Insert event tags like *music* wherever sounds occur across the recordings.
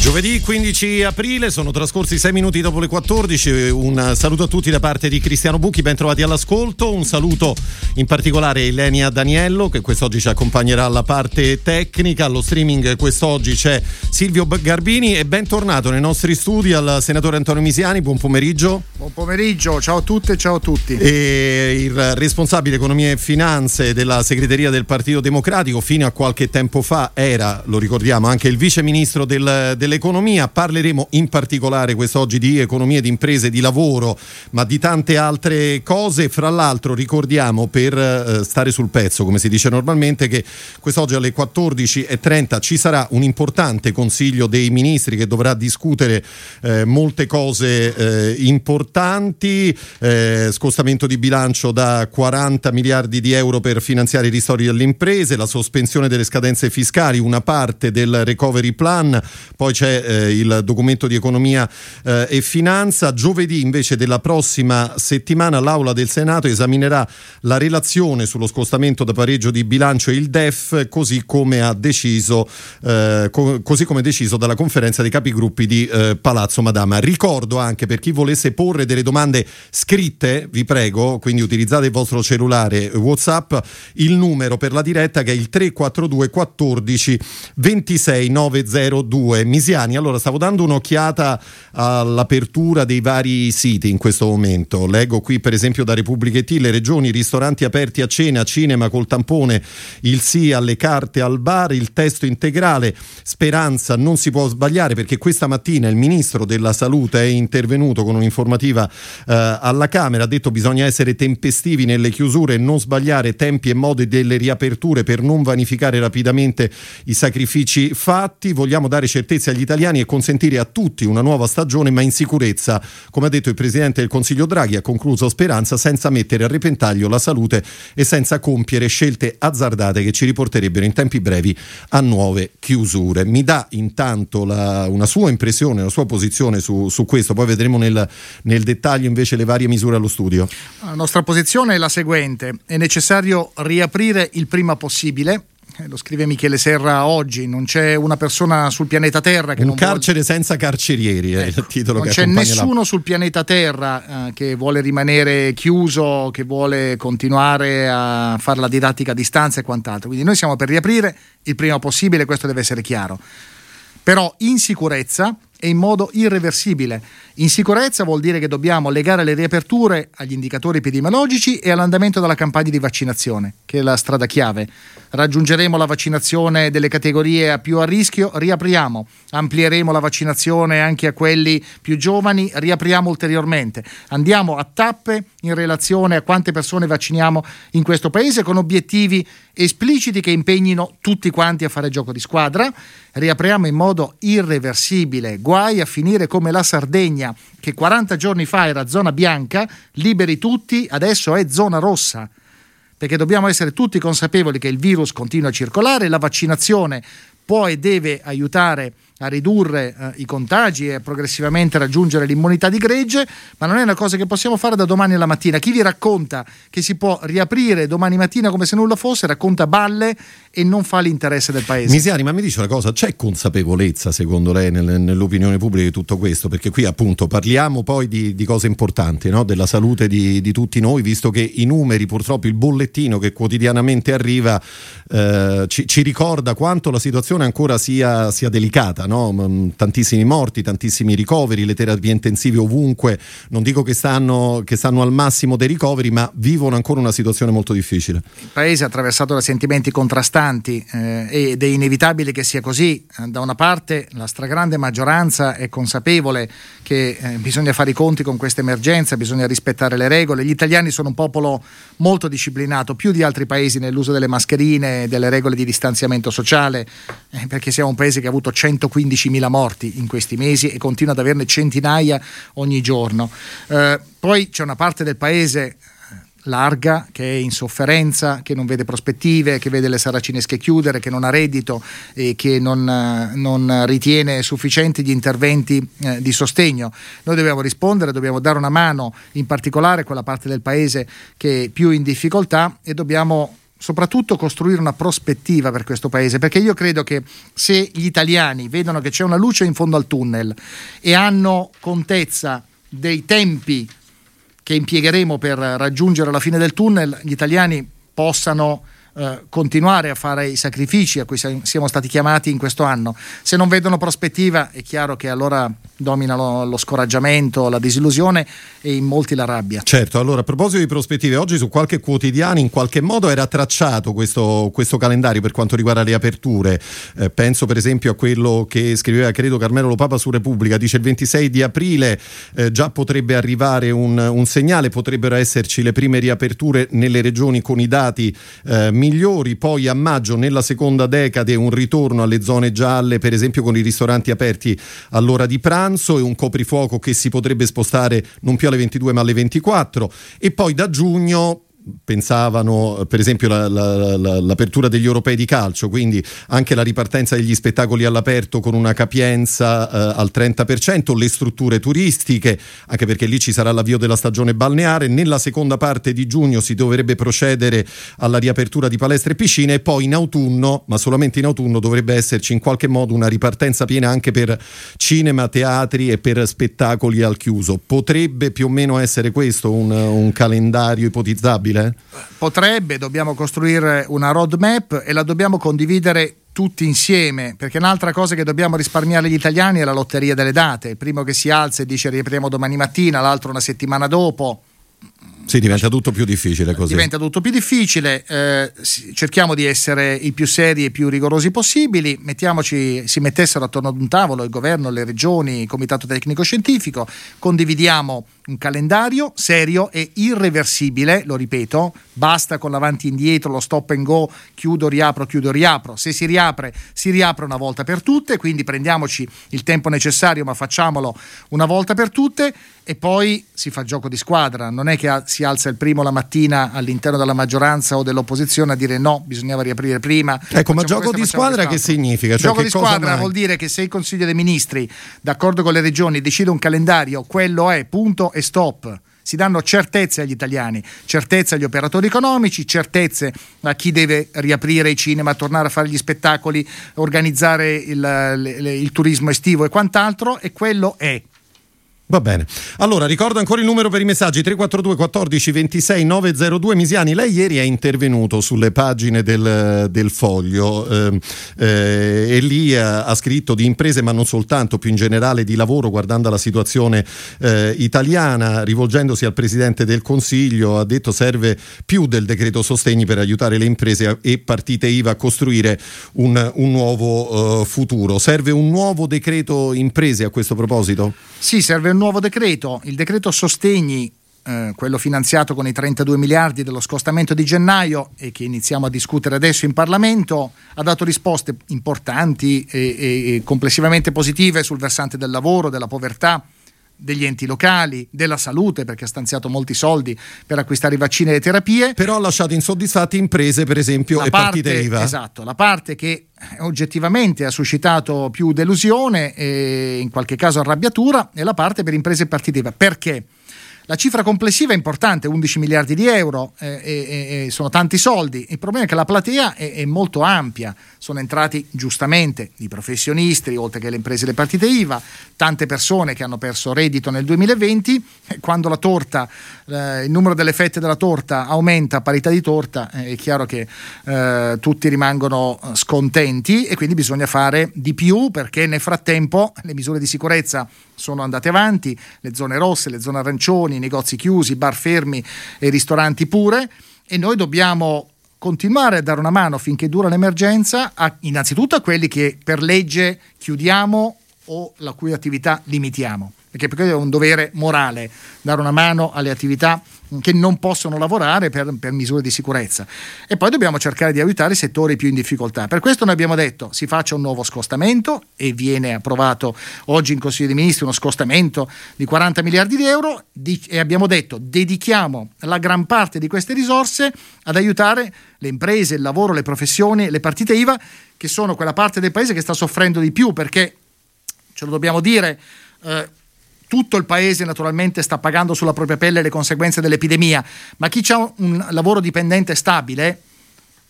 Giovedì 15 aprile, sono trascorsi 6 minuti dopo le 14. Un saluto a tutti da parte di Cristiano Bucchi, ben trovati all'ascolto. Un saluto in particolare a Ilenia Daniello, che quest'oggi ci accompagnerà alla parte tecnica. Allo streaming quest'oggi c'è Silvio Garbini e bentornato nei nostri studi al senatore Antonio Misiani. Buon pomeriggio. Buon pomeriggio, ciao a tutte e ciao a tutti. E il responsabile economia e finanze della segreteria del Partito Democratico, fino a qualche tempo fa, era, lo ricordiamo, anche il vice ministro del, del dell'economia. Parleremo in particolare quest'oggi di economia, di imprese, di lavoro, ma di tante altre cose. Fra l'altro ricordiamo per eh, stare sul pezzo, come si dice normalmente, che quest'oggi alle 14.30 ci sarà un importante Consiglio dei Ministri che dovrà discutere eh, molte cose eh, importanti, eh, scostamento di bilancio da 40 miliardi di euro per finanziare i ristori delle imprese, la sospensione delle scadenze fiscali, una parte del recovery plan, poi c'è eh, il documento di economia eh, e finanza. Giovedì invece della prossima settimana l'Aula del Senato esaminerà la relazione sullo scostamento da pareggio di bilancio e il DEF così come ha deciso, eh, co- così come deciso dalla conferenza dei capigruppi di eh, Palazzo Madama. Ricordo anche per chi volesse porre delle domande scritte, vi prego, quindi utilizzate il vostro cellulare WhatsApp, il numero per la diretta che è il 342 14 26 902. Misi Tiziani, allora stavo dando un'occhiata all'apertura dei vari siti in questo momento. Leggo qui per esempio da Repubblica T le regioni, ristoranti aperti a cena, cinema col tampone, il sì alle carte al bar, il testo integrale. Speranza non si può sbagliare perché questa mattina il ministro della salute è intervenuto con un'informativa eh, alla Camera, ha detto bisogna essere tempestivi nelle chiusure e non sbagliare tempi e modi delle riaperture per non vanificare rapidamente i sacrifici fatti. Vogliamo dare certezza agli agli italiani e consentire a tutti una nuova stagione ma in sicurezza. Come ha detto il Presidente del Consiglio Draghi, ha concluso Speranza senza mettere a repentaglio la salute e senza compiere scelte azzardate che ci riporterebbero in tempi brevi a nuove chiusure. Mi dà intanto la, una sua impressione, una sua posizione su, su questo, poi vedremo nel, nel dettaglio invece le varie misure allo studio. La nostra posizione è la seguente, è necessario riaprire il prima possibile lo scrive Michele Serra oggi, non c'è una persona sul pianeta Terra che un non carcere vuole... senza carcerieri è ecco, il titolo non che c'è nessuno la... sul pianeta Terra eh, che vuole rimanere chiuso, che vuole continuare a fare la didattica a distanza e quant'altro. Quindi noi siamo per riaprire il prima possibile, questo deve essere chiaro. Però in sicurezza e in modo irreversibile. In sicurezza vuol dire che dobbiamo legare le riaperture agli indicatori epidemiologici e all'andamento della campagna di vaccinazione, che è la strada chiave raggiungeremo la vaccinazione delle categorie a più a rischio, riapriamo, amplieremo la vaccinazione anche a quelli più giovani, riapriamo ulteriormente. Andiamo a tappe in relazione a quante persone vacciniamo in questo paese con obiettivi espliciti che impegnino tutti quanti a fare gioco di squadra. Riapriamo in modo irreversibile, guai a finire come la Sardegna che 40 giorni fa era zona bianca, liberi tutti, adesso è zona rossa. Perché dobbiamo essere tutti consapevoli che il virus continua a circolare, la vaccinazione può e deve aiutare a ridurre eh, i contagi e progressivamente raggiungere l'immunità di gregge, ma non è una cosa che possiamo fare da domani alla mattina. Chi vi racconta che si può riaprire domani mattina come se nulla fosse, racconta balle e non fa l'interesse del paese. Misiani, ma mi dice una cosa, c'è consapevolezza secondo lei nel, nell'opinione pubblica di tutto questo? Perché qui appunto parliamo poi di, di cose importanti, no? della salute di, di, tutti noi, visto che i numeri, purtroppo il bollettino che quotidianamente arriva eh, ci, ci, ricorda quanto la situazione ancora sia, sia delicata no? Tantissimi morti, tantissimi ricoveri, le terapie intensive ovunque, non dico che stanno, che stanno al massimo dei ricoveri, ma vivono ancora una situazione molto difficile. Il paese è attraversato da sentimenti contrastanti eh, ed è inevitabile che sia così. Da una parte la stragrande maggioranza è consapevole che eh, bisogna fare i conti con questa emergenza, bisogna rispettare le regole. Gli italiani sono un popolo molto disciplinato, più di altri paesi nell'uso delle mascherine, delle regole di distanziamento sociale, eh, perché siamo un paese che ha avuto 115 15.000 morti in questi mesi e continua ad averne centinaia ogni giorno. Eh, poi c'è una parte del paese larga, che è in sofferenza, che non vede prospettive, che vede le saracinesche chiudere, che non ha reddito e che non, non ritiene sufficienti gli interventi eh, di sostegno. Noi dobbiamo rispondere, dobbiamo dare una mano in particolare a quella parte del paese che è più in difficoltà e dobbiamo soprattutto costruire una prospettiva per questo paese, perché io credo che se gli italiani vedono che c'è una luce in fondo al tunnel e hanno contezza dei tempi che impiegheremo per raggiungere la fine del tunnel, gli italiani possano eh, continuare a fare i sacrifici a cui siamo stati chiamati in questo anno. Se non vedono prospettiva è chiaro che allora domina lo, lo scoraggiamento, la disillusione e in molti la rabbia. Certo, allora a proposito di prospettive, oggi su qualche quotidiano in qualche modo era tracciato questo, questo calendario per quanto riguarda le aperture. Eh, penso per esempio a quello che scriveva, credo, Carmelo Lopapa su Repubblica, dice il 26 di aprile eh, già potrebbe arrivare un, un, segnale, potrebbero esserci le prime riaperture nelle regioni con i dati eh, migliori, poi a maggio nella seconda decade un ritorno alle zone gialle, per esempio con i ristoranti aperti all'ora di pranzo e un coprifuoco che si potrebbe spostare non più alle 22 ma alle 24 e poi da giugno pensavano per esempio la, la, la, l'apertura degli europei di calcio, quindi anche la ripartenza degli spettacoli all'aperto con una capienza eh, al 30%, le strutture turistiche, anche perché lì ci sarà l'avvio della stagione balneare, nella seconda parte di giugno si dovrebbe procedere alla riapertura di palestre e piscine e poi in autunno, ma solamente in autunno dovrebbe esserci in qualche modo una ripartenza piena anche per cinema, teatri e per spettacoli al chiuso. Potrebbe più o meno essere questo un, un calendario ipotizzabile? Possibile? Potrebbe, dobbiamo costruire una roadmap e la dobbiamo condividere tutti insieme, perché un'altra cosa che dobbiamo risparmiare agli italiani è la lotteria delle date. Il primo che si alza e dice riapriamo domani mattina, l'altro una settimana dopo. Sì, diventa tutto più difficile così. Diventa tutto più difficile, eh, cerchiamo di essere i più seri e più rigorosi possibili, mettiamoci, si mettessero attorno ad un tavolo il governo, le regioni, il comitato tecnico scientifico, condividiamo un calendario serio e irreversibile, lo ripeto, basta con l'avanti e indietro, lo stop and go, chiudo, riapro, chiudo, riapro. Se si riapre, si riapre una volta per tutte, quindi prendiamoci il tempo necessario, ma facciamolo una volta per tutte e poi si fa gioco di squadra, non è che si alza il primo la mattina all'interno della maggioranza o dell'opposizione a dire no, bisognava riaprire prima. Ecco, ma gioco di squadra che significa? Cioè, gioco di squadra mai? vuol dire che se il Consiglio dei Ministri, d'accordo con le regioni, decide un calendario, quello è, punto e stop si danno certezze agli italiani, certezze agli operatori economici, certezze a chi deve riaprire i cinema, tornare a fare gli spettacoli, organizzare il, il, il turismo estivo e quant'altro e quello è Va bene. Allora, ricordo ancora il numero per i messaggi 342 14 26 902. Misiani, lei ieri è intervenuto sulle pagine del, del foglio eh, eh, e lì ha, ha, scritto di imprese, ma non soltanto, più in generale di lavoro, guardando la situazione eh, italiana, rivolgendosi al Presidente del Consiglio, ha detto serve più del decreto sostegni per aiutare le imprese e partite IVA a costruire un, un nuovo uh, futuro. Serve un nuovo decreto imprese a questo proposito? Sì, serve un nuovo decreto, il decreto sostegni eh, quello finanziato con i 32 miliardi dello scostamento di gennaio e che iniziamo a discutere adesso in Parlamento, ha dato risposte importanti e, e, e complessivamente positive sul versante del lavoro, della povertà, degli enti locali, della salute, perché ha stanziato molti soldi per acquistare i vaccini e le terapie. Però ha lasciato insoddisfatti imprese, per esempio, la e parte, partite IVA. Esatto, la parte che oggettivamente ha suscitato più delusione e in qualche caso arrabbiatura è la parte per imprese e partite IVA. Perché? La cifra complessiva è importante, 11 miliardi di euro, eh, eh, eh, sono tanti soldi. Il problema è che la platea è, è, molto ampia. Sono entrati giustamente i professionisti, oltre che le imprese e le partite IVA, tante persone che hanno perso reddito nel 2020. Quando la torta, eh, il numero delle fette della torta aumenta a parità di torta, eh, è chiaro che eh, tutti rimangono scontenti e quindi bisogna fare di più perché nel frattempo le misure di sicurezza sono andate avanti, le zone rosse, le zone arancioni, i negozi chiusi, i bar fermi e i ristoranti pure. E noi dobbiamo continuare a dare una mano finché dura l'emergenza, a, innanzitutto a quelli che per legge chiudiamo o la cui attività limitiamo perché, è un dovere morale dare una mano alle attività che non possono lavorare per, per, misure di sicurezza. E poi dobbiamo cercare di aiutare i settori più in difficoltà. Per questo noi abbiamo detto si faccia un nuovo scostamento e viene approvato oggi in Consiglio dei Ministri uno scostamento di 40 miliardi di euro di, e abbiamo detto dedichiamo la gran parte di queste risorse ad aiutare le imprese, il lavoro, le professioni, le partite IVA che sono quella parte del paese che sta soffrendo di più perché, ce lo dobbiamo dire, eh, tutto il paese naturalmente sta pagando sulla propria pelle le conseguenze dell'epidemia, ma chi ha un lavoro dipendente stabile,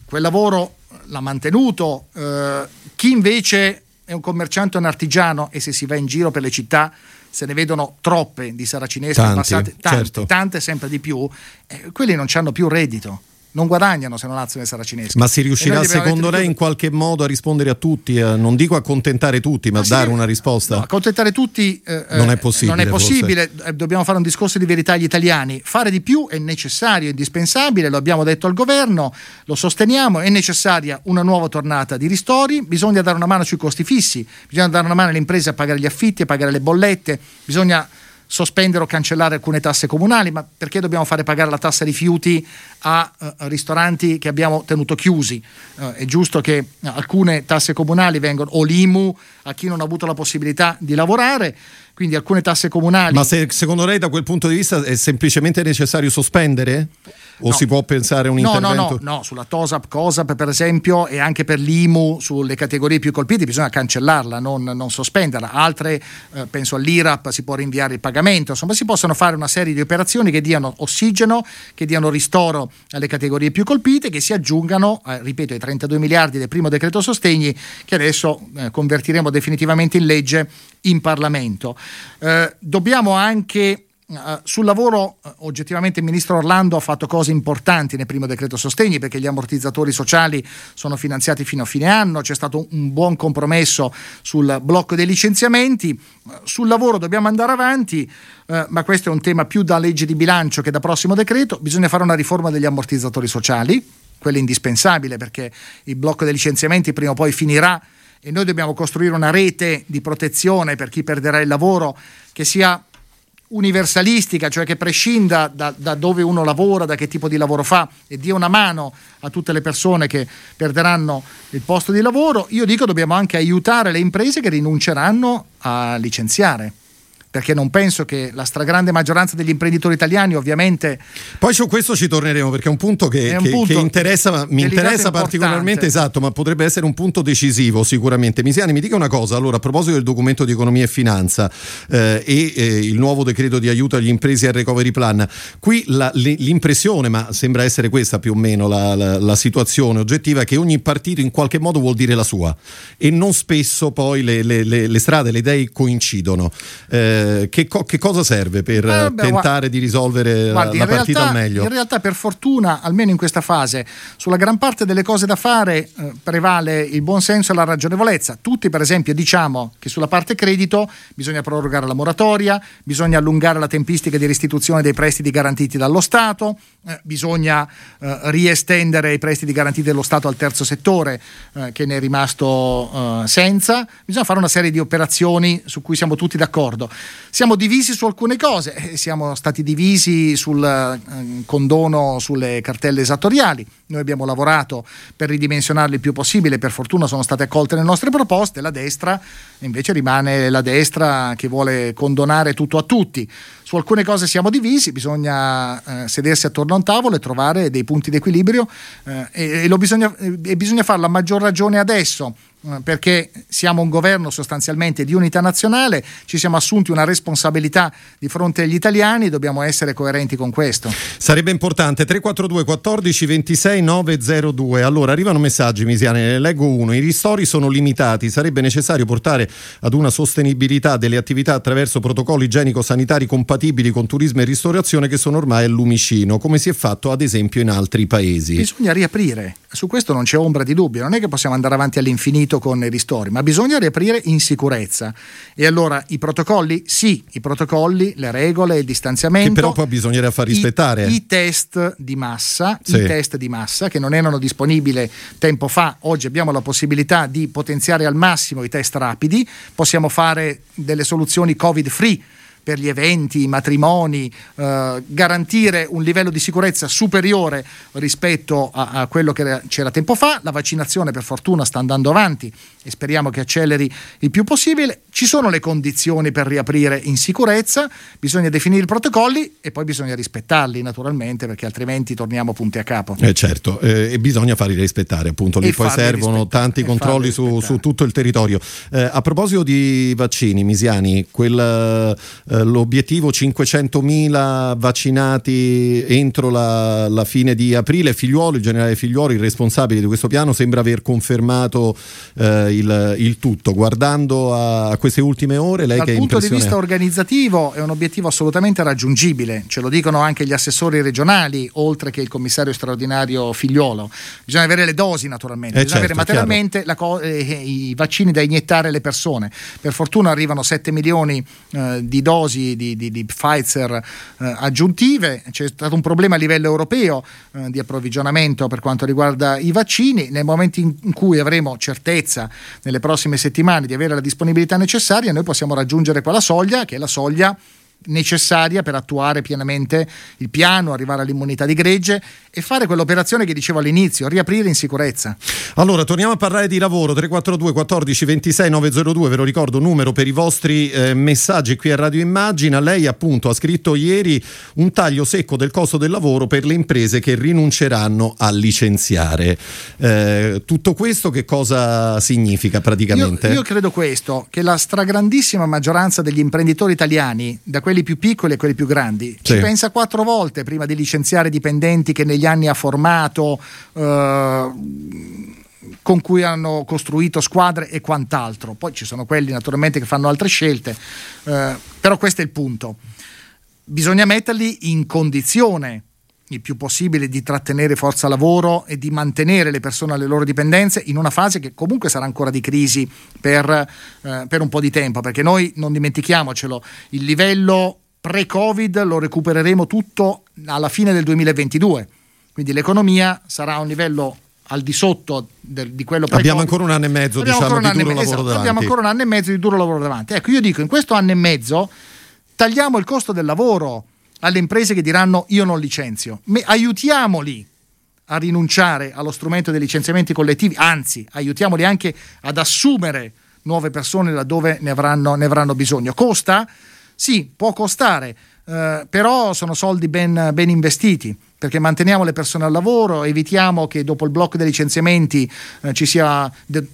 quel lavoro l'ha mantenuto, eh, chi invece è un commerciante o un artigiano e se si va in giro per le città se ne vedono troppe di saracinesche passate, tante, certo. tante sempre di più, eh, quelli non hanno più reddito non guadagnano se non alzano le saracinesche. Ma si riuscirà secondo lei in qualche modo a rispondere a tutti? Eh, non dico accontentare tutti, ma, ma dare sì, una risposta? No, accontentare tutti eh, non è possibile. Non è possibile. Eh, dobbiamo fare un discorso di verità agli italiani. Fare di più è necessario, è indispensabile, lo abbiamo detto al governo, lo sosteniamo, è necessaria una nuova tornata di ristori, bisogna dare una mano sui costi fissi, bisogna dare una mano alle imprese a pagare gli affitti, a pagare le bollette, bisogna sospendere o cancellare alcune tasse comunali, ma perché dobbiamo fare pagare la tassa rifiuti a, uh, ristoranti che abbiamo tenuto chiusi? Uh, è giusto che alcune tasse comunali vengano, o l'IMU a chi non ha avuto la possibilità di lavorare, quindi alcune tasse comunali. Ma se, secondo lei da quel punto di vista è semplicemente necessario sospendere? O no. si può pensare a un no, intervento? No, no, no, sulla TOSAP, COSAP per esempio e anche per l'IMU sulle categorie più colpite bisogna cancellarla, non, non sospenderla. Altre, eh, penso all'IRAP, si può rinviare il pagamento, insomma si possono fare una serie di operazioni che diano ossigeno, che diano ristoro alle categorie più colpite, che si aggiungano, eh, ripeto, ai 32 miliardi del primo decreto sostegni che adesso eh, convertiremo definitivamente in legge in Parlamento. Eh, dobbiamo anche Uh, sul lavoro uh, oggettivamente il ministro Orlando ha fatto cose importanti nel primo decreto sostegni perché gli ammortizzatori sociali sono finanziati fino a fine anno, c'è stato un buon compromesso sul blocco dei licenziamenti, uh, sul lavoro dobbiamo andare avanti, ma questo è un tema più da legge di bilancio che da prossimo decreto, bisogna fare una riforma degli ammortizzatori sociali, quello è indispensabile perché il blocco dei licenziamenti prima o poi finirà e noi dobbiamo costruire una rete di protezione per chi perderà il lavoro che sia universalistica, cioè che prescinda da, da, dove uno lavora, da che tipo di lavoro fa e dia una mano a tutte le persone che perderanno il posto di lavoro, io dico dobbiamo anche aiutare le imprese che rinunceranno a licenziare perché non penso che la stragrande maggioranza degli imprenditori italiani ovviamente... Poi su questo ci torneremo perché è un punto che, un che, punto che interessa, mi interessa particolarmente, esatto, ma potrebbe essere un punto decisivo sicuramente. Misiani, mi dica una cosa, allora a proposito del documento di economia e finanza eh, e eh, il nuovo decreto di aiuto agli impresi al recovery plan, qui la, l'impressione, ma sembra essere questa più o meno la, la, la, situazione oggettiva, è che ogni partito in qualche modo vuol dire la sua e non spesso poi le, le, le, le strade, le idee coincidono. Eh, eh, che, co- che, cosa serve per eh, beh, tentare di risolvere guardi, la, partita realtà, al meglio? In realtà, per fortuna, almeno in questa fase, sulla gran parte delle cose da fare eh, prevale il buon senso e la ragionevolezza. Tutti, per esempio, diciamo che sulla parte credito bisogna prorogare la moratoria, bisogna allungare la tempistica di restituzione dei prestiti garantiti dallo Stato, eh, bisogna eh, riestendere i prestiti garantiti dallo Stato al terzo settore che ne è rimasto senza, bisogna fare una serie di operazioni su cui siamo tutti d'accordo. Siamo divisi su alcune cose, eh, siamo stati divisi sul eh, condono sulle cartelle esattoriali, noi abbiamo lavorato per ridimensionarli il più possibile, per fortuna sono state accolte le nostre proposte, la destra invece rimane la destra che vuole condonare tutto a tutti. Su alcune cose siamo divisi, bisogna eh, sedersi attorno a un tavolo e trovare dei punti di equilibrio eh, e, e, bisogna, e bisogna farlo a maggior ragione adesso eh, perché siamo un governo sostanzialmente di unità nazionale, ci siamo assunti una responsabilità di fronte agli italiani e dobbiamo essere coerenti con questo. Sarebbe importante 342 14 26 902. Allora arrivano messaggi misiani, ne leggo uno. I ristori sono limitati, sarebbe necessario portare ad una sostenibilità delle attività attraverso protocolli igienico-sanitari compatibili con turismo e ristorazione che sono ormai al lumicino, come si è fatto ad esempio in altri paesi. Bisogna riaprire, su questo non c'è ombra di dubbio, non è che possiamo andare avanti all'infinito finito con i ristori, ma bisogna riaprire in sicurezza. E allora i protocolli? Sì, i protocolli, le regole, il distanziamento. Che però poi bisognerà far rispettare. I, i test di massa, sì. i test di massa che non erano disponibili tempo fa, oggi abbiamo la possibilità di potenziare al massimo i test rapidi, possiamo fare delle soluzioni covid free per gli eventi, i matrimoni, eh, garantire un livello di sicurezza superiore rispetto a, a quello che c'era tempo fa. La vaccinazione per fortuna sta andando avanti e speriamo che acceleri il più possibile. Ci sono le condizioni per riaprire in sicurezza, bisogna definire i protocolli e poi bisogna rispettarli naturalmente perché altrimenti torniamo punti a capo. Eh certo, eh, e bisogna farli rispettare appunto, lì e poi servono tanti controlli su, su, tutto il territorio. Eh, a proposito di vaccini, Misiani, quel, eh, l'obiettivo 500.000 vaccinati entro la, la, fine di aprile, Figliuolo, il generale Figliuolo, il responsabile di questo piano, sembra aver confermato eh, il, il, tutto. Guardando a, queste ultime ore, lei Dal che punto di vista organizzativo è un obiettivo assolutamente raggiungibile, ce lo dicono anche gli assessori regionali, oltre che il commissario straordinario Figliuolo. Bisogna avere le dosi naturalmente, eh bisogna certo, avere materialmente co- eh, i vaccini da iniettare alle persone. Per fortuna arrivano 7 milioni eh, di dosi di, di, di Pfizer eh, aggiuntive, c'è stato un problema a livello europeo eh, di approvvigionamento per quanto riguarda i vaccini, nel momento in cui avremo certezza nelle prossime settimane di avere la disponibilità necessaria, noi possiamo raggiungere quella soglia che è la soglia necessaria per attuare pienamente il piano, arrivare all'immunità di gregge e fare quell'operazione che dicevo all'inizio, riaprire in sicurezza. Allora, torniamo a parlare di lavoro 342 14 26 902, ve lo ricordo, numero per i vostri eh, messaggi qui a Radio Immagina. Lei appunto ha scritto ieri un taglio secco del costo del lavoro per le imprese che rinunceranno a licenziare. Eh, tutto questo che cosa significa praticamente? Io, io credo questo, che la stragrandissima maggioranza degli imprenditori italiani, da quelli più piccoli e quelli più grandi, sì. ci pensa quattro volte prima di licenziare dipendenti che negli anni ha formato, eh, con cui hanno costruito squadre e quant'altro. Poi ci sono quelli naturalmente che fanno altre scelte, eh, però questo è il punto. Bisogna metterli in condizione il più possibile di trattenere forza lavoro e di mantenere le persone alle loro dipendenze in una fase che comunque sarà ancora di crisi per, eh, per un po' di tempo, perché noi non dimentichiamocelo, il livello pre-Covid lo recupereremo tutto alla fine del 2022 quindi l'economia sarà a un livello al di sotto del, di quello pre Abbiamo ancora un anno e mezzo diciamo, di duro lavoro esatto, davanti. Abbiamo ancora un anno e mezzo di duro lavoro davanti. Ecco, io dico, in questo anno e mezzo tagliamo il costo del lavoro alle imprese che diranno io non licenzio. Me, aiutiamoli a rinunciare allo strumento dei licenziamenti collettivi, anzi, aiutiamoli anche ad assumere nuove persone laddove ne avranno, ne avranno bisogno. Costa? Sì, può costare, eh, però sono soldi ben, ben investiti perché manteniamo le persone al lavoro, evitiamo che dopo il blocco dei licenziamenti eh, ci sia de-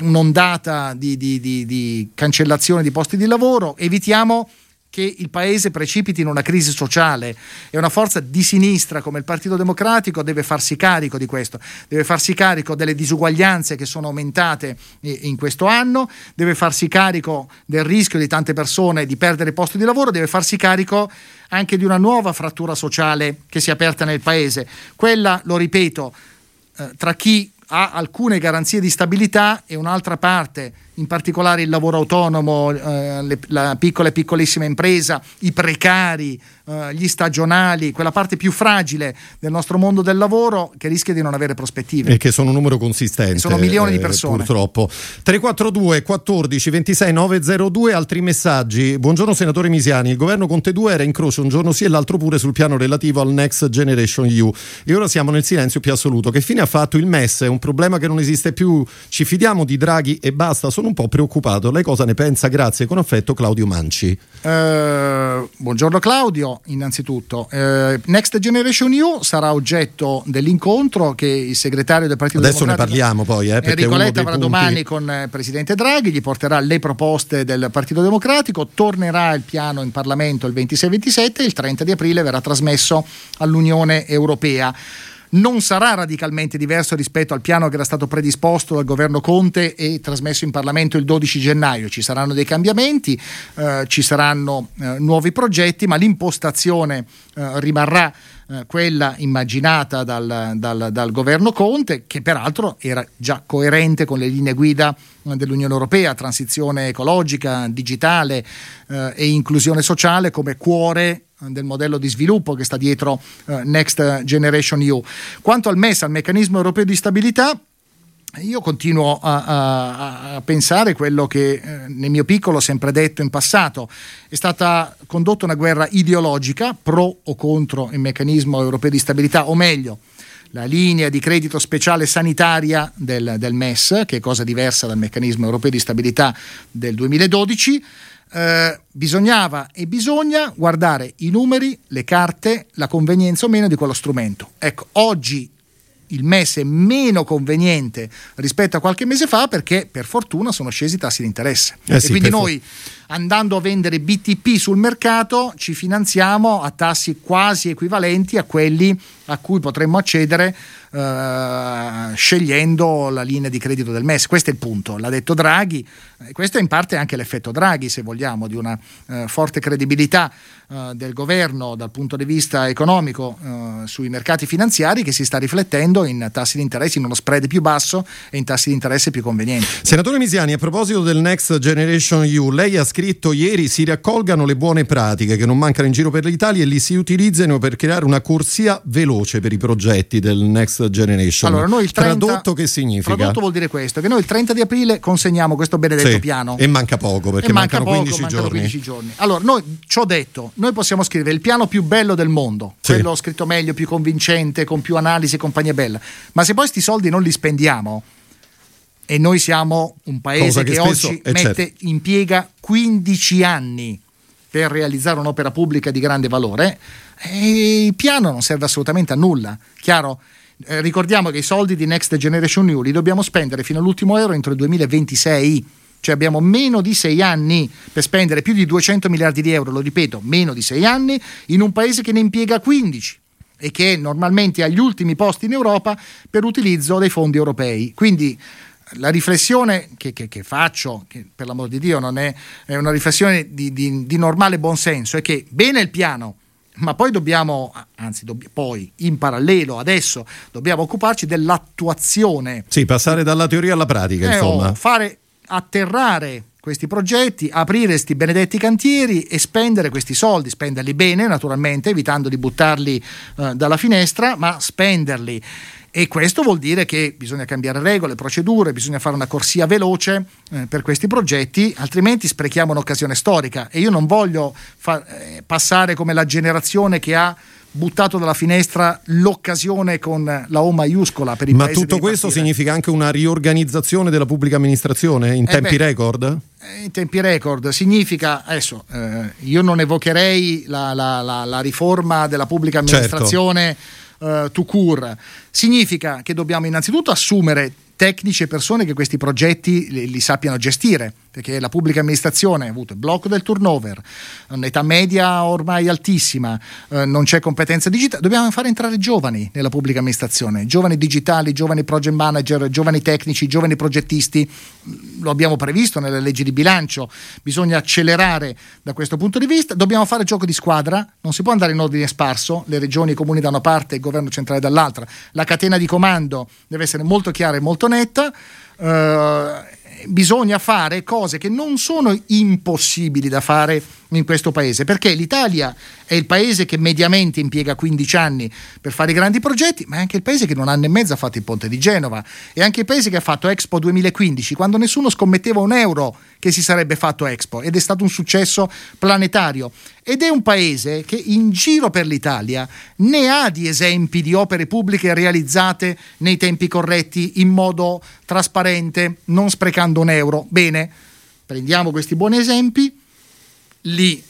un'ondata di, di, di, di cancellazione di posti di lavoro, evitiamo che il paese precipiti in una crisi sociale. E una forza di sinistra come il Partito Democratico deve farsi carico di questo, deve farsi carico delle disuguaglianze che sono aumentate in questo anno, deve farsi carico del rischio di tante persone di perdere posti di lavoro, deve farsi carico anche di una nuova frattura sociale che si è aperta nel paese. Quella, lo ripeto, eh, tra chi ha alcune garanzie di stabilità e un'altra parte in particolare il lavoro autonomo, eh, le, la piccola e piccolissima impresa, i precari, eh, gli stagionali, quella parte più fragile del nostro mondo del lavoro che rischia di non avere prospettive. E che sono un numero consistente. E sono milioni di eh, persone. Purtroppo. 342 14 26 902 altri messaggi. Buongiorno senatore Misiani, il governo Conte 2 era in croce un giorno sì e l'altro pure sul piano relativo al Next Generation EU e ora siamo nel silenzio più assoluto. Che fine ha fatto il MES? È un problema che non esiste più. Ci fidiamo di Draghi e basta. Sono un po' preoccupato. Lei cosa ne pensa? Grazie, con affetto Claudio Manci. Eh, buongiorno Claudio, innanzitutto. Eh, Next Generation EU sarà oggetto dell'incontro che il segretario del Partito Adesso Democratico ne parliamo poi. Eh, Enrico Letta avrà punti... domani con il Presidente Draghi, gli porterà le proposte del Partito Democratico, tornerà il piano in Parlamento il 26-27 e il 30 di aprile verrà trasmesso all'Unione Europea non sarà radicalmente diverso rispetto al piano che era stato predisposto dal governo Conte e trasmesso in Parlamento il 12 gennaio. Ci saranno dei cambiamenti, eh, ci saranno eh, nuovi progetti, ma l'impostazione eh, rimarrà eh, quella immaginata dal, dal, dal, governo Conte, che peraltro era già coerente con le linee guida eh, dell'Unione Europea, transizione ecologica, digitale eh, e inclusione sociale come cuore del modello di sviluppo che sta dietro uh, Next Generation EU. Quanto al MES, al meccanismo europeo di stabilità, io continuo a, a, a, pensare quello che eh, nel mio piccolo ho sempre detto in passato. È stata condotta una guerra ideologica pro o contro il meccanismo europeo di stabilità, o meglio, la linea di credito speciale sanitaria del, del MES, che è cosa diversa dal meccanismo europeo di stabilità del 2012. Eh, bisognava e bisogna guardare i numeri, le carte, la convenienza o meno di quello strumento. Ecco, oggi il mese meno conveniente rispetto a qualche mese fa perché per fortuna sono scesi i tassi di interesse. Eh sì, e quindi noi andando a vendere BTP sul mercato ci finanziamo a tassi quasi equivalenti a quelli a cui potremmo accedere eh, scegliendo la linea di credito del MES. Questo è il punto, l'ha detto Draghi, questo è in parte anche l'effetto Draghi, se vogliamo, di una eh, forte credibilità eh, del governo dal punto di vista economico eh, sui mercati finanziari che si sta riflettendo in tassi di interesse, in uno spread più basso e in tassi di interesse più convenienti. Senatore Misiani, a proposito del Next Generation EU, lei ha scritto ieri si raccolgano le buone pratiche che non mancano in giro per l'Italia e li si utilizzino per creare una corsia veloce per i progetti del Next Generation. Allora, noi il 30, tradotto che significa? Tradotto vuol dire questo, che noi il 30 di aprile consegniamo questo benedetto sì, piano. E manca poco perché manca mancano, poco, 15, mancano giorni. 15 giorni. Allora, noi ci ho detto, noi possiamo scrivere il piano più bello del mondo, sì. quello scritto meglio, più convincente, con più analisi e compagnia bella. Ma se poi questi soldi non li spendiamo e noi siamo un paese che, che oggi mette, certo. impiega 15 anni per realizzare un'opera pubblica di grande valore, e il piano non serve assolutamente a nulla. Chiaro? Eh, ricordiamo che i soldi di Next Generation EU li dobbiamo spendere fino all'ultimo euro entro il 2026 cioè abbiamo meno di sei anni per spendere più di 200 miliardi di euro, lo ripeto, meno di sei anni, in un paese che ne impiega 15 e che normalmente agli ultimi posti in Europa per utilizzo dei fondi europei. Quindi la riflessione che, che, che faccio, che per l'amor di Dio non è, è una riflessione di, di, di normale buonsenso, è che bene il piano, ma poi dobbiamo, anzi dobb- poi in parallelo adesso dobbiamo occuparci dell'attuazione. Sì, passare dalla teoria alla pratica, eh, insomma. Oh, fare atterrare questi progetti, aprire questi benedetti cantieri e spendere questi soldi, spenderli bene naturalmente, evitando di buttarli eh, dalla finestra, ma spenderli. E questo vuol dire che bisogna cambiare regole, procedure, bisogna fare una corsia veloce eh, per questi progetti, altrimenti sprechiamo un'occasione storica. E io non voglio fa- eh, passare come la generazione che ha buttato dalla finestra l'occasione con la O maiuscola per il Ma tutto questo partire. significa anche una riorganizzazione della pubblica amministrazione in eh tempi beh, record? Eh, in tempi record significa, adesso eh, io non evocherei la, la, la, la, riforma della pubblica certo. amministrazione certo. to cure, significa che dobbiamo innanzitutto assumere tecnici e persone che questi progetti li, li sappiano gestire perché la pubblica amministrazione ha avuto il blocco del turnover, un'età media ormai altissima, eh, non c'è competenza digitale, dobbiamo fare entrare giovani nella pubblica amministrazione, giovani digitali, giovani project manager, giovani tecnici, giovani progettisti, lo abbiamo previsto nelle leggi di bilancio, bisogna accelerare da questo punto di vista, dobbiamo fare gioco di squadra, non si può andare in ordine sparso, le regioni e i comuni da una parte e il governo centrale dall'altra, la catena di comando deve essere molto chiara e molto netta. Eh, bisogna fare cose che non sono impossibili da fare in questo paese, perché l'Italia è il paese che mediamente impiega 15 anni per fare i grandi progetti, ma è anche il paese che non ha e mezzo ha fatto il ponte di Genova, è anche il paese che ha fatto Expo 2015, quando nessuno scommetteva un euro che si sarebbe fatto Expo ed è stato un successo planetario. Ed è un paese che in giro per l'Italia ne ha di esempi di opere pubbliche realizzate nei tempi corretti, in modo trasparente, non sprecando un euro. Bene, prendiamo questi buoni esempi, li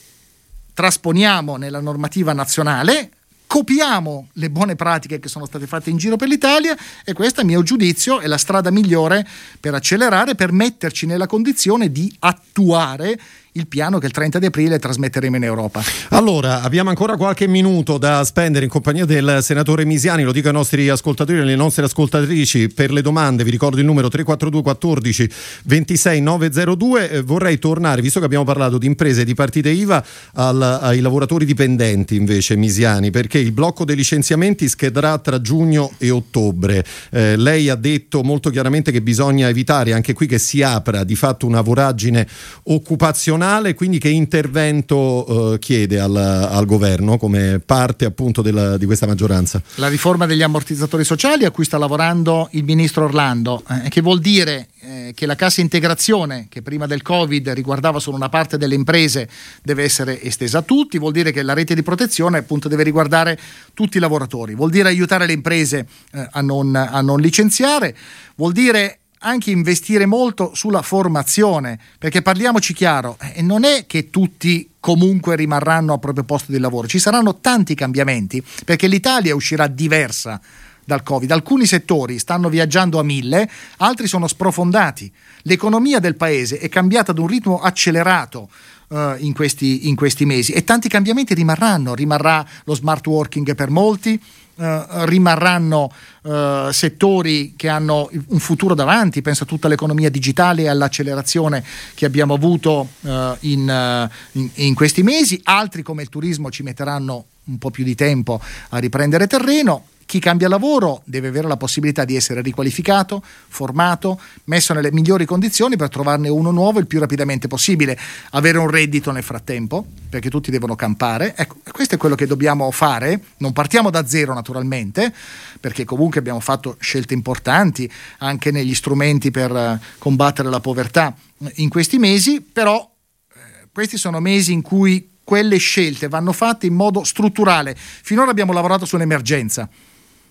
trasponiamo nella normativa nazionale, copiamo le buone pratiche che sono state fatte in giro per l'Italia e questa, a mio giudizio, è la strada migliore per accelerare, per metterci nella condizione di attuare il piano che il 30 di aprile trasmetteremo in Europa. Allora, abbiamo ancora qualche minuto da spendere in compagnia del senatore Misiani, lo dico ai nostri ascoltatori e alle nostre ascoltatrici per le domande, vi ricordo il numero 342 14 26 902, eh, vorrei tornare, visto che abbiamo parlato di imprese e di partite IVA, al, ai lavoratori dipendenti invece Misiani, perché il blocco dei licenziamenti scadrà tra giugno e ottobre. Eh, lei ha detto molto chiaramente che bisogna evitare anche qui che si apra di fatto una voragine occupazionale settimanale, quindi che intervento eh, chiede al, al, governo come parte appunto della, di questa maggioranza? La riforma degli ammortizzatori sociali a cui sta lavorando il ministro Orlando, eh, che vuol dire eh, che la cassa integrazione, che prima del Covid riguardava solo una parte delle imprese, deve essere estesa a tutti, vuol dire che la rete di protezione appunto deve riguardare tutti i lavoratori, vuol dire aiutare le imprese eh, a, non, a non licenziare, vuol dire anche investire molto sulla formazione, perché parliamoci chiaro, eh, non è che tutti comunque rimarranno al proprio posto di lavoro, ci saranno tanti cambiamenti, perché l'Italia uscirà diversa dal Covid. Alcuni settori stanno viaggiando a mille, altri sono sprofondati. L'economia del paese è cambiata ad un ritmo accelerato. Uh, in, questi, in questi mesi e tanti cambiamenti rimarranno, rimarrà lo smart working per molti, Uh, rimarranno uh, settori che hanno un futuro davanti, penso a tutta l'economia digitale e all'accelerazione che abbiamo avuto uh, in, in, in, questi mesi, altri come il turismo ci metteranno un po' più di tempo a riprendere terreno chi cambia lavoro deve avere la possibilità di essere riqualificato, formato, messo nelle migliori condizioni per trovarne uno nuovo il più rapidamente possibile, avere un reddito nel frattempo, perché tutti devono campare. Ecco, questo è quello che dobbiamo fare. Non partiamo da zero naturalmente, perché comunque abbiamo fatto scelte importanti anche negli strumenti per eh, combattere la povertà in questi mesi, però eh, questi sono mesi in cui quelle scelte vanno fatte in modo strutturale. Finora abbiamo lavorato su un'emergenza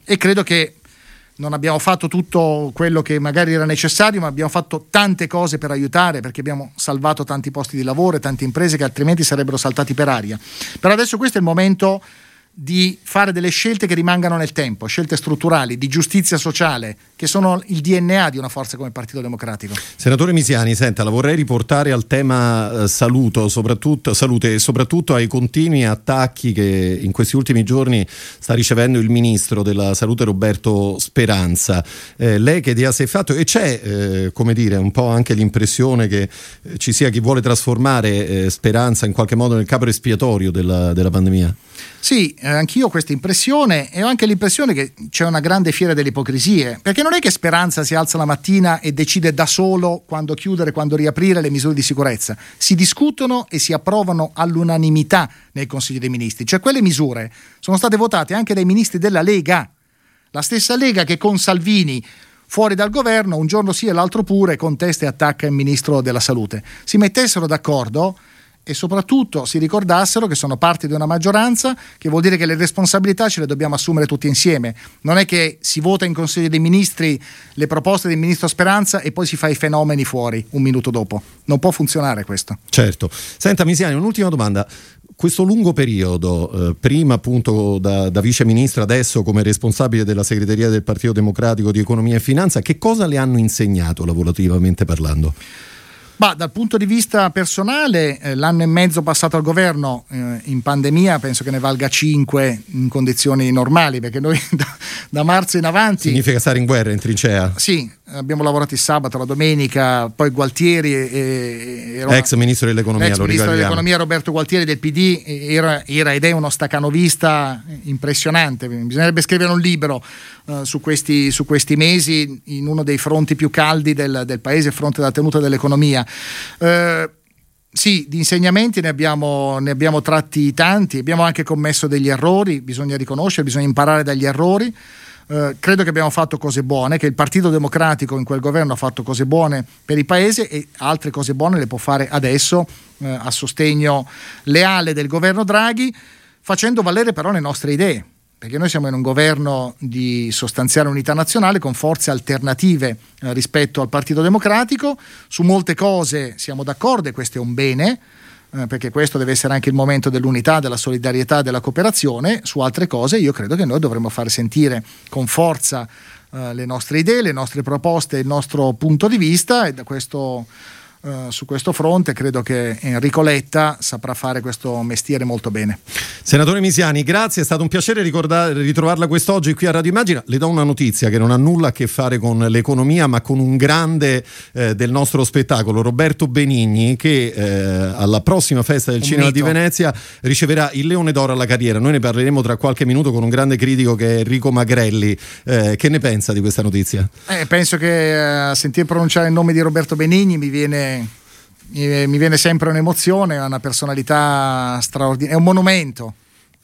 e credo che non abbiamo fatto tutto quello che magari era necessario, ma abbiamo fatto tante cose per aiutare perché abbiamo salvato tanti posti di lavoro e tante imprese che altrimenti sarebbero saltati per aria. Però adesso questo è il momento di fare delle scelte che rimangano nel tempo, scelte strutturali, di giustizia sociale, che sono il DNA di una forza come il Partito Democratico. Senatore Misiani, senta, la vorrei riportare al tema eh, saluto, salute e soprattutto ai continui attacchi che in questi ultimi giorni sta ricevendo il Ministro della Salute Roberto Speranza. Eh, lei che idea si è fatto? E c'è, eh, come dire, un po' anche l'impressione che eh, ci sia chi vuole trasformare eh, Speranza in qualche modo nel capo espiatorio della, della pandemia? Sì, eh, anch'io ho questa impressione e ho anche l'impressione che c'è una grande fiera delle ipocrisie, perché non è che Speranza si alza la mattina e decide da solo quando chiudere, quando riaprire le misure di sicurezza. Si discutono e si approvano all'unanimità nel Consiglio dei Ministri, cioè quelle misure sono state votate anche dai ministri della Lega, la stessa Lega che con Salvini fuori dal governo un giorno sì e l'altro pure contesta e attacca il ministro della Salute. Si mettessero d'accordo e soprattutto si ricordassero che sono parte di una maggioranza, che vuol dire che le responsabilità ce le dobbiamo assumere tutti insieme. Non è che si vota in Consiglio dei Ministri le proposte del Ministro Speranza e poi si fa i fenomeni fuori un minuto dopo. Non può funzionare questo. Certo. Senta Misiani, un'ultima domanda questo lungo periodo, eh, prima appunto da, da, vice ministro, adesso come responsabile della segreteria del Partito Democratico di Economia e Finanza, che cosa le hanno insegnato lavorativamente parlando? Ma dal punto di vista personale, eh, l'anno e mezzo passato al governo eh, in pandemia penso che ne valga 5 in condizioni normali, perché noi *laughs* da, da, marzo in avanti... Significa stare in guerra, in trincea? Sì, abbiamo lavorato il sabato, la domenica, poi Gualtieri... E, era, ex ministro dell'economia, ex ministro dell'economia Roberto Gualtieri del PD era, era, ed è uno staccanovista impressionante. Bisognerebbe scrivere un libro uh, su, questi, su, questi, mesi in uno dei fronti più caldi del, del paese, fronte della tenuta dell'economia. Uh, sì, di insegnamenti ne abbiamo, ne abbiamo, tratti tanti, abbiamo anche commesso degli errori, bisogna riconoscere, bisogna imparare dagli errori. Eh, credo che abbiamo fatto cose buone, che il Partito Democratico in quel governo ha fatto cose buone per il Paese e altre cose buone le può fare adesso eh, a sostegno leale del governo Draghi, facendo valere però le nostre idee perché noi siamo in un governo di sostanziale unità nazionale con forze alternative eh, rispetto al Partito Democratico, su molte cose siamo d'accordo e questo è un bene, eh, perché questo deve essere anche il momento dell'unità, della solidarietà, della cooperazione, su altre cose io credo che noi dovremmo far sentire con forza eh, le nostre idee, le nostre proposte, il nostro punto di vista. E da questo Uh, su questo fronte credo che Enrico Letta saprà fare questo mestiere molto bene. Senatore Misiani, grazie, è stato un piacere ritrovarla quest'oggi qui a Radio Immagina. Le do una notizia che non ha nulla a che fare con l'economia, ma con un grande eh, del nostro spettacolo, Roberto Benigni, che eh, alla prossima festa del un Cinema mito. di Venezia riceverà il Leone d'Oro alla carriera. Noi ne parleremo tra qualche minuto con un grande critico che è Enrico Magrelli. Eh, che ne pensa di questa notizia? Eh, penso che a eh, sentir pronunciare il nome di Roberto Benigni mi viene mi, mi viene sempre un'emozione, ha una personalità straordinaria, è un monumento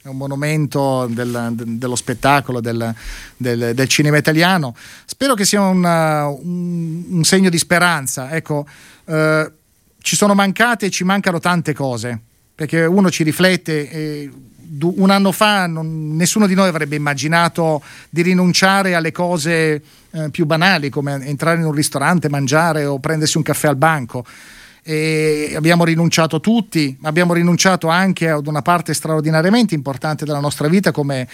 è un monumento del, de, dello spettacolo, del, del, del, cinema italiano. Spero che sia una, un, un, segno di speranza. Ecco, eh, ci sono mancate e ci mancano tante cose, perché uno ci riflette. E, un anno fa non, nessuno di noi avrebbe immaginato di rinunciare alle cose eh, più banali come entrare in un ristorante, mangiare o prendersi un caffè al banco. E abbiamo rinunciato tutti, abbiamo rinunciato anche ad una parte straordinariamente importante della nostra vita come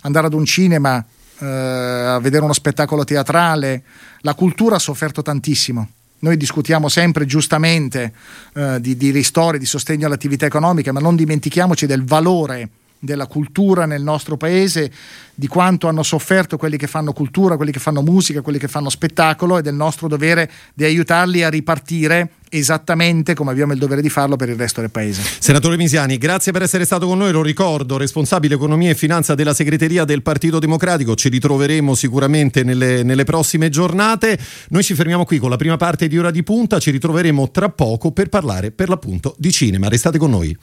andare ad un cinema, eh, a vedere uno spettacolo teatrale. La cultura ha sofferto tantissimo. Noi discutiamo sempre giustamente eh, di, di ristori, di sostegno all'attività economica, ma non dimentichiamoci del valore della cultura nel nostro paese, di quanto hanno sofferto quelli che fanno cultura, quelli che fanno musica, quelli che fanno spettacolo e del nostro dovere di aiutarli a ripartire esattamente come abbiamo il dovere di farlo per il resto del paese. Senatore Misiani, grazie per essere stato con noi, lo ricordo, responsabile economia e finanza della segreteria del Partito Democratico, ci ritroveremo sicuramente nelle, nelle prossime giornate. Noi ci fermiamo qui con la prima parte di Ora di Punta, ci ritroveremo tra poco per parlare per l'appunto di cinema. Restate con noi.